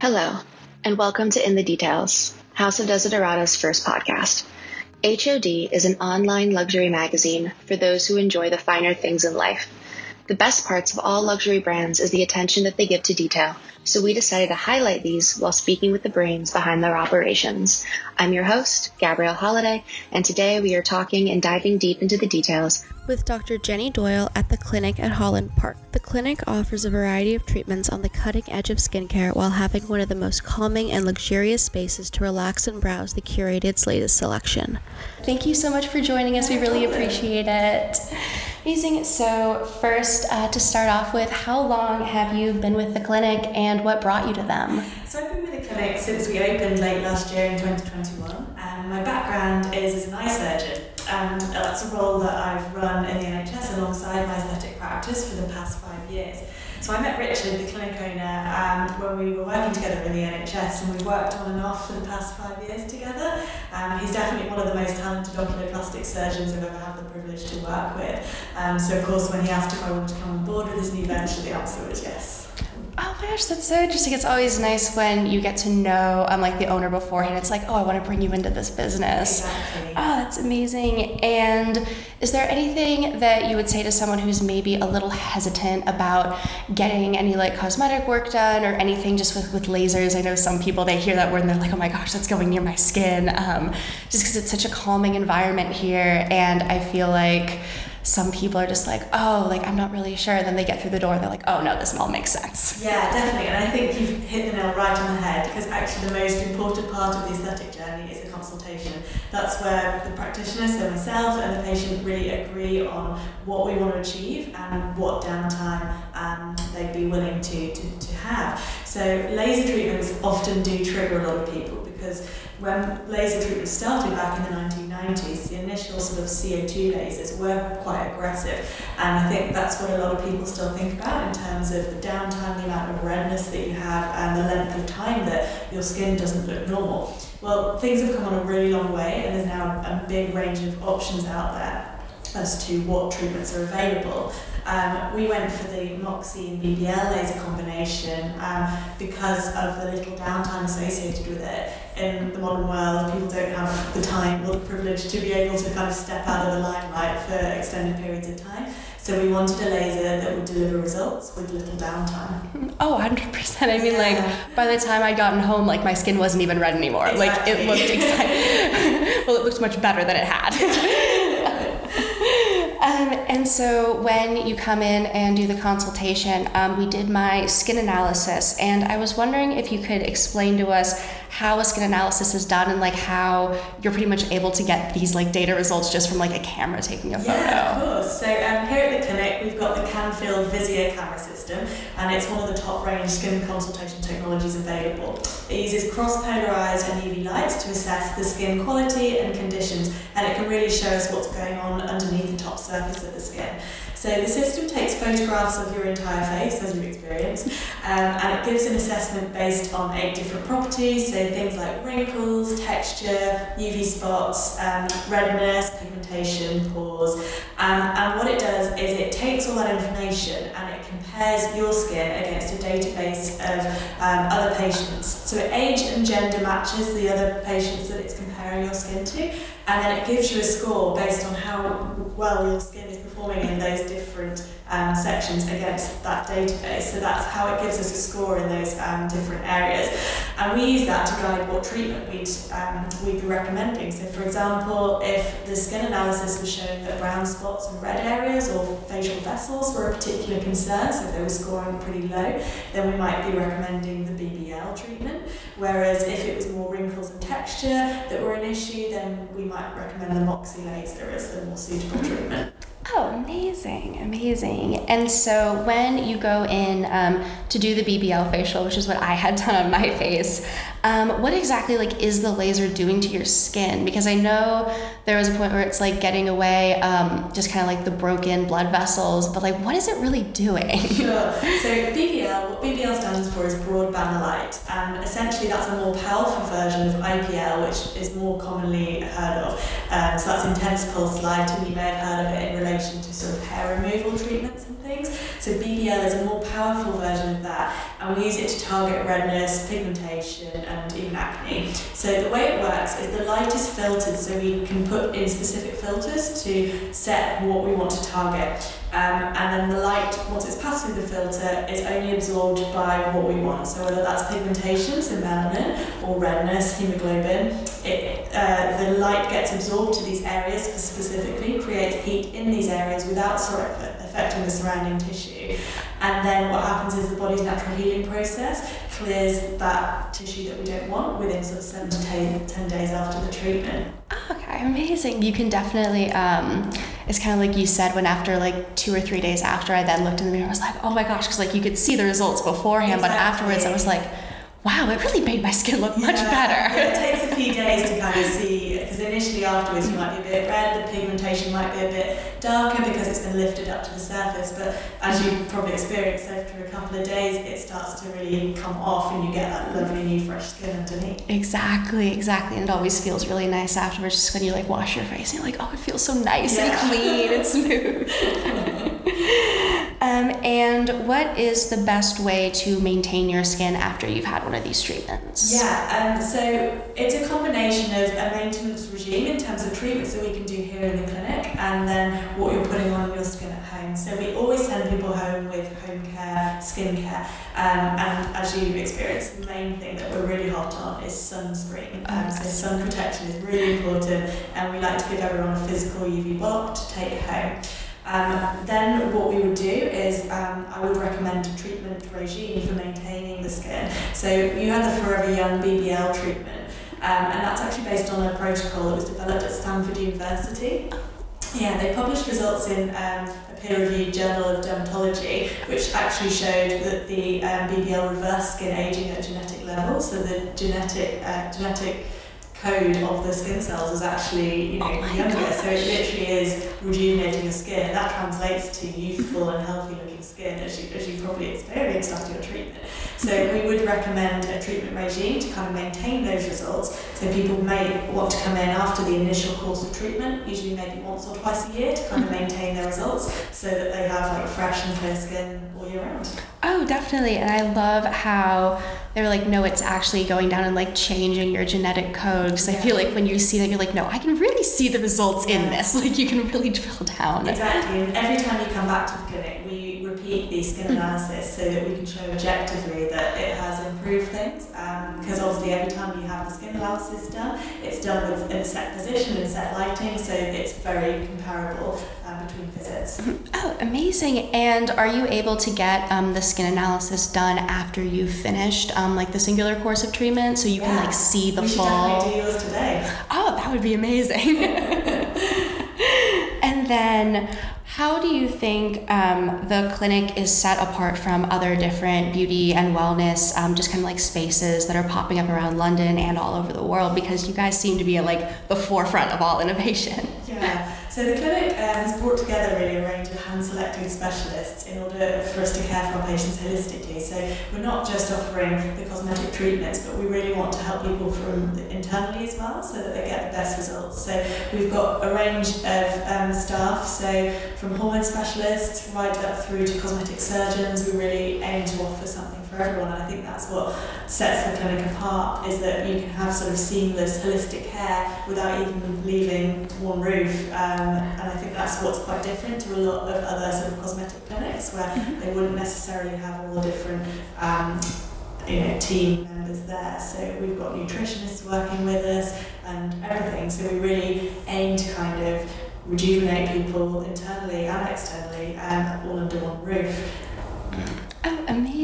Hello, and welcome to In the Details, House of Desiderata's first podcast. HOD is an online luxury magazine for those who enjoy the finer things in life. The best parts of all luxury brands is the attention that they give to detail, so we decided to highlight these while speaking with the brains behind their operations. I'm your host, Gabrielle Holiday, and today we are talking and diving deep into the details with Dr. Jenny Doyle at the clinic at Holland Park. The clinic offers a variety of treatments on the cutting edge of skincare while having one of the most calming and luxurious spaces to relax and browse the curated latest selection. Thank you so much for joining us. We really appreciate it. Amazing. So, first, uh, to start off with, how long have you been with the clinic and what brought you to them? So, I've been with the clinic since we opened late last year in 2021. Um, my background is as an eye surgeon, and that's a role that I've run in the NHS alongside my aesthetic practice for the past five years. So I met Richard, the clinic owner, um, when we were working together in the NHS, and we've worked on and off for the past five years together. Um, he's definitely one of the most talented oculoplastic surgeons I've ever had the privilege to work with. Um, so of course, when he asked if I wanted to come on board with his new venture, the answer was yes. Oh my gosh, that's so interesting. It's always nice when you get to know um, like the owner beforehand. It's like, oh, I want to bring you into this business. Exactly. Oh, that's amazing. And is there anything that you would say to someone who's maybe a little hesitant about getting any like cosmetic work done or anything just with, with lasers? I know some people they hear that word and they're like, oh my gosh, that's going near my skin. Um, just because it's such a calming environment here, and I feel like some people are just like, oh, like I'm not really sure. And then they get through the door and they're like, oh no, this all makes sense. Yeah, definitely. And I think you've hit the nail right on the head because actually the most important part of the aesthetic journey is the consultation. That's where the practitioner, so myself and the patient really agree on what we want to achieve and what downtime um, they'd be willing to, to, to have. So laser treatments often do trigger a lot of people because when laser treatment started back in the 1990s, the initial sort of CO2 lasers were quite aggressive. And I think that's what a lot of people still think about in terms of the downtime, the amount of redness that you have, and the length of time that your skin doesn't look normal. Well, things have come on a really long way, and there's now a big range of options out there as to what treatments are available. Um, we went for the Moxi and BBL laser combination um, because of the little downtime associated with it. In the modern world, people don't have the time or the privilege to be able to kind of step out of the limelight for extended periods of time. So we wanted a laser that would deliver results with little downtime. Oh, 100%. I mean, like, by the time I'd gotten home, like, my skin wasn't even red anymore. Exactly. Like, it looked well, it looked much better than it had. Um, and so when you come in and do the consultation, um, we did my skin analysis, and I was wondering if you could explain to us how a skin analysis is done and like how you're pretty much able to get these like data results just from like a camera taking a photo. Yeah, of course. So um, here at the clinic, we've got the Canfield VISIA camera system, and it's one of the top range skin consultation technologies available. It uses cross polarized and UV lights to assess the skin quality and conditions, and it can really show us what's going on underneath the top surface of the skin. So the system takes photographs of your entire face, as you've experienced, um, and it gives an assessment based on eight different properties, so things like wrinkles, texture, UV spots, um, redness, pigmentation, pores. Um, and what it does is it takes all that information and it compares your skin against a database of um, other patients. So age and gender matches the other patients that it's comparing your skin to, and then it gives you a score based on how well your skin is performing in those different um, sections against that database. So that's how it gives us a score in those um, different areas. And we use that to guide what treatment we'd, um, we'd be recommending. So for example, if the skin analysis was showing that brown spots and red areas or facial vessels were a particular concern, so if they were scoring pretty low, then we might be recommending the BBL treatment. Whereas if it was more wrinkles and texture that were an issue, then we might recommend the Moxi laser as the more suitable treatment. Amazing, amazing. And so when you go in um, to do the BBL facial, which is what I had done on my face, um, what exactly like is the laser doing to your skin? Because I know there was a point where it's like getting away um, just kind of like the broken blood vessels, but like what is it really doing? Sure. So BBL, what BBL stands for is broadband light, and essentially that's a more powerful version of IPL, which is more commonly heard of. Um, so that's intense pulse light, and you may have heard of it in relation to sort of hair removal treatments and So BBL is a more powerful version of that, and we use it to target redness, pigmentation, and even acne. So the way it works is the light is filtered, so we can put in specific filters to set what we want to target. Um, and then the light, once it's passed through the filter, is only absorbed by what we want. So whether that's pigmentation, so melanin, or redness, hemoglobin, it, uh, the light gets absorbed to these areas specifically, creates heat in these areas without affecting the surrounding tissue. And then what happens is the body's natural healing process clears that tissue that we don't want within sort of seven to ten, 10 days after the treatment. Okay, amazing. You can definitely, um, it's kind of like you said when after like two or three days after I then looked in the mirror, I was like, oh my gosh, because like you could see the results beforehand, exactly. but afterwards I was like, wow, it really made my skin look much yeah. better. it takes a few days to kind of see, because initially afterwards you might be a bit red, the pigmentation might be a bit darker because it's been lifted up to the surface, but as you probably experienced after a couple of days, it starts to really come off and you get that lovely new fresh skin underneath. Exactly, exactly. And it always feels really nice afterwards just when you like wash your face and you're like, oh, it feels so nice yeah. and clean and smooth. Um, and what is the best way to maintain your skin after you've had one of these treatments? Yeah, um, so it's a combination of a maintenance regime in terms of treatments that we can do here in the clinic and then what you're putting on your skin at home. So we always send people home with home care, skin care, um, and as you've experienced, the main thing that we're really hot on is sunscreen. Um, so sun protection is really important and we like to give everyone a physical UV block to take home. Um, then what we would do is um, I would recommend a treatment regime for maintaining the skin. So you had the Forever Young BBL treatment, um, and that's actually based on a protocol that was developed at Stanford University. Yeah, they published results in um, a peer-reviewed journal of dermatology, which actually showed that the um, BBL reversed skin aging at genetic level. So the genetic uh, genetic code of the skin cells is actually you know oh younger. God. So it literally is rejuvenating your skin, and that translates to youthful and healthy looking skin, as you, as you probably experienced after your treatment. So we would recommend a treatment regime to kind of maintain those results. So people may want to come in after the initial course of treatment, usually maybe once or twice a year, to kind of mm-hmm. maintain their results, so that they have like fresh and clear skin all year round. Oh, definitely. And I love how they're like, no, it's actually going down and like changing your genetic code. Because yeah. I feel like when you see that, you're like, no, I can really see the results yeah. in this. Like, you can really drill down. Exactly. And every time you come back to the clinic, we repeat the skin analysis so that we can show objectively that it has improved things. Because um, obviously, every time you have the skin analysis done, it's done with in a set position and set lighting, so it's very comparable um, between visits. Oh, amazing. And are you able to get um, the skin analysis done after you've finished um, like the singular course of treatment so you yeah. can like see the we full? definitely do yours today. Oh, that would be amazing. and then how do you think um, the clinic is set apart from other different beauty and wellness, um, just kind of like spaces that are popping up around London and all over the world? Because you guys seem to be at like the forefront of all innovation. Yeah. So the clinic um, has brought together really specialists in order for us to care for our patients holistically. So we're not just offering the cosmetic treatments, but we really want to help people from internally as well, so that they get the best results. So we've got a range of um, staff, so from hormone specialists right up through to cosmetic surgeons. We really aim to offer something for everyone, and I think that's what sets the clinic apart is that you can have sort of seamless, holistic care without even leaving one roof. Um, and I think that's what's quite different to a lot of other sort of cosmetic clinics where mm-hmm. they wouldn't necessarily have all the different um, you know, team members there. So we've got nutritionists working with us and everything. So we really aim to kind of rejuvenate people internally and externally um, all under one roof.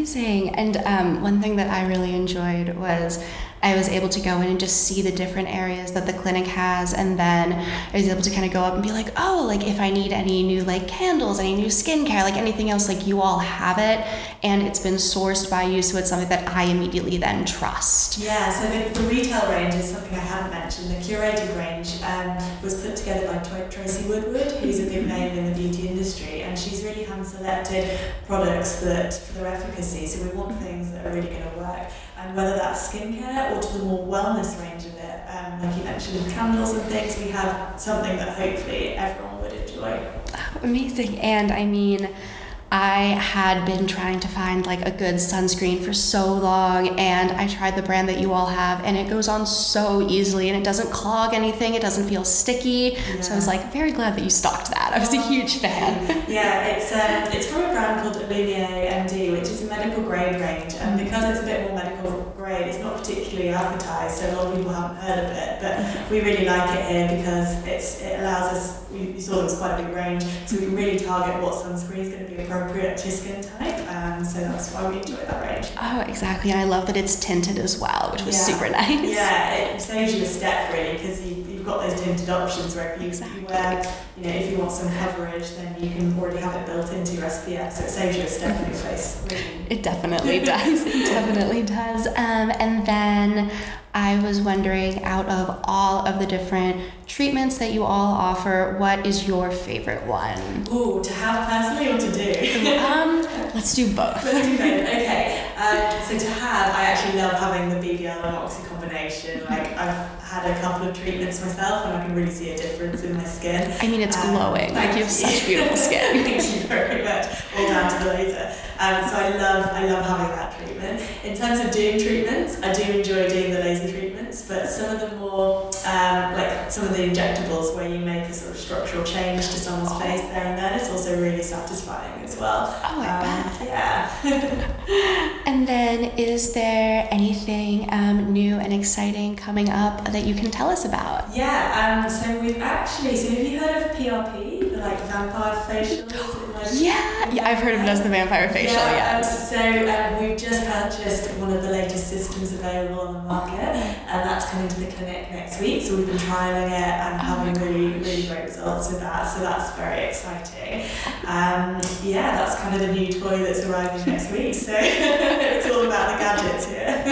Amazing. And um, one thing that I really enjoyed was I was able to go in and just see the different areas that the clinic has. And then I was able to kind of go up and be like, oh, like if I need any new like candles, any new skincare, like anything else, like you all have it. And it's been sourced by you. So it's something that I immediately then trust. Yeah. So the, the retail range is something I haven't mentioned. The curated range um, was put together by Tracy Woodward, who's a big name in the beauty industry. And she's really hand selected products that for their efficacy. So we want things that are really going to work and whether that's skincare or to the more wellness range of it. Um, like you mentioned with candles and things, we have something that hopefully everyone would enjoy. Oh, amazing. And I mean, I had been trying to find like a good sunscreen for so long, and I tried the brand that you all have, and it goes on so easily, and it doesn't clog anything, it doesn't feel sticky. Yeah. So I was like very glad that you stocked that. I was a huge fan. yeah, it's um, it's from a brand called Alumier MD, which is a medical grade range, and because it's a bit more medical grade, it's not particularly advertised, so a lot of people haven't heard of it, but we really like it here because it's it allows us. We, saw it was quite a big range, so we really target what sunscreen is going to be appropriate appropriate to skin type. Um, so that's why we enjoy that range. Oh, exactly. And I love that it's tinted as well, which was yeah. super nice. Yeah, it saves you a step really because you, you've got those tinted options where if you, exactly. you wear, you know, if you want some coverage, then you can already have it built into your SPF, so it saves you a step in your face. It definitely does. It definitely does. Um, and then I was wondering, out of all of the different treatments that you all offer, what is your favorite one? Ooh, to have personally or to do? um, let's do both. Let's do both. Okay. Um, so to have, I actually love having the BBL and Moxi combination. Like I've had a couple of treatments myself, and I can really see a difference in my skin. I mean, it's um, glowing. Like you have such beautiful skin. thank you very much. All down to the laser. Um, so I love, I love having that treatment. In terms of doing treatments, I do enjoy doing the laser some of the more, um, like some of the injectables where you make a sort of structural change to someone's oh. face there and then, it's also really satisfying as well. Oh, I um, bet. Yeah. and then, is there anything um, new and exciting coming up that you can tell us about? Yeah. Um, so we've actually. So have you heard of PRP, the like vampire facials? Yeah, yeah, I've heard of it as the vampire facial. Yeah. Yes. Um, so um, we've just purchased one of the latest systems available on the market, and that's coming to the clinic next week. So we've been trialing it and oh having really, really great results with that. So that's very exciting. Um, yeah, that's kind of the new toy that's arriving next week. So it's all about the gadgets here.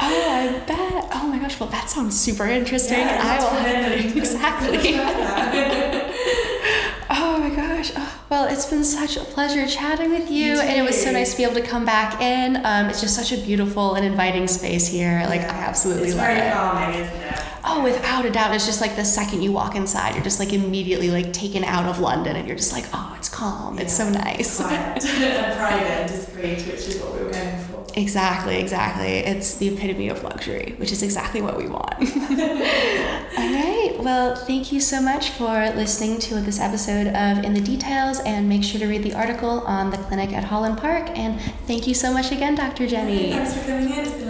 oh, I bet. Oh my gosh. Well, that sounds super interesting. Yeah, I will have exactly. Oh my gosh. Oh, well, it's been such a pleasure chatting with you, and it was so nice to be able to come back in. Um, it's just such a beautiful and inviting space here. Like yeah. I absolutely it's love very it. calming, isn't it? Oh, without a doubt. It's just like the second you walk inside, you're just like immediately like taken out of London, and you're just like, oh, calm. Yeah. It's so nice. Quiet and private and discreet, which is what we were going for. Exactly, exactly. It's the epitome of luxury, which is exactly what we want. All right. Well, thank you so much for listening to this episode of In the Details, and make sure to read the article on the clinic at Holland Park. And thank you so much again, Dr. Jenny. Thanks for coming in.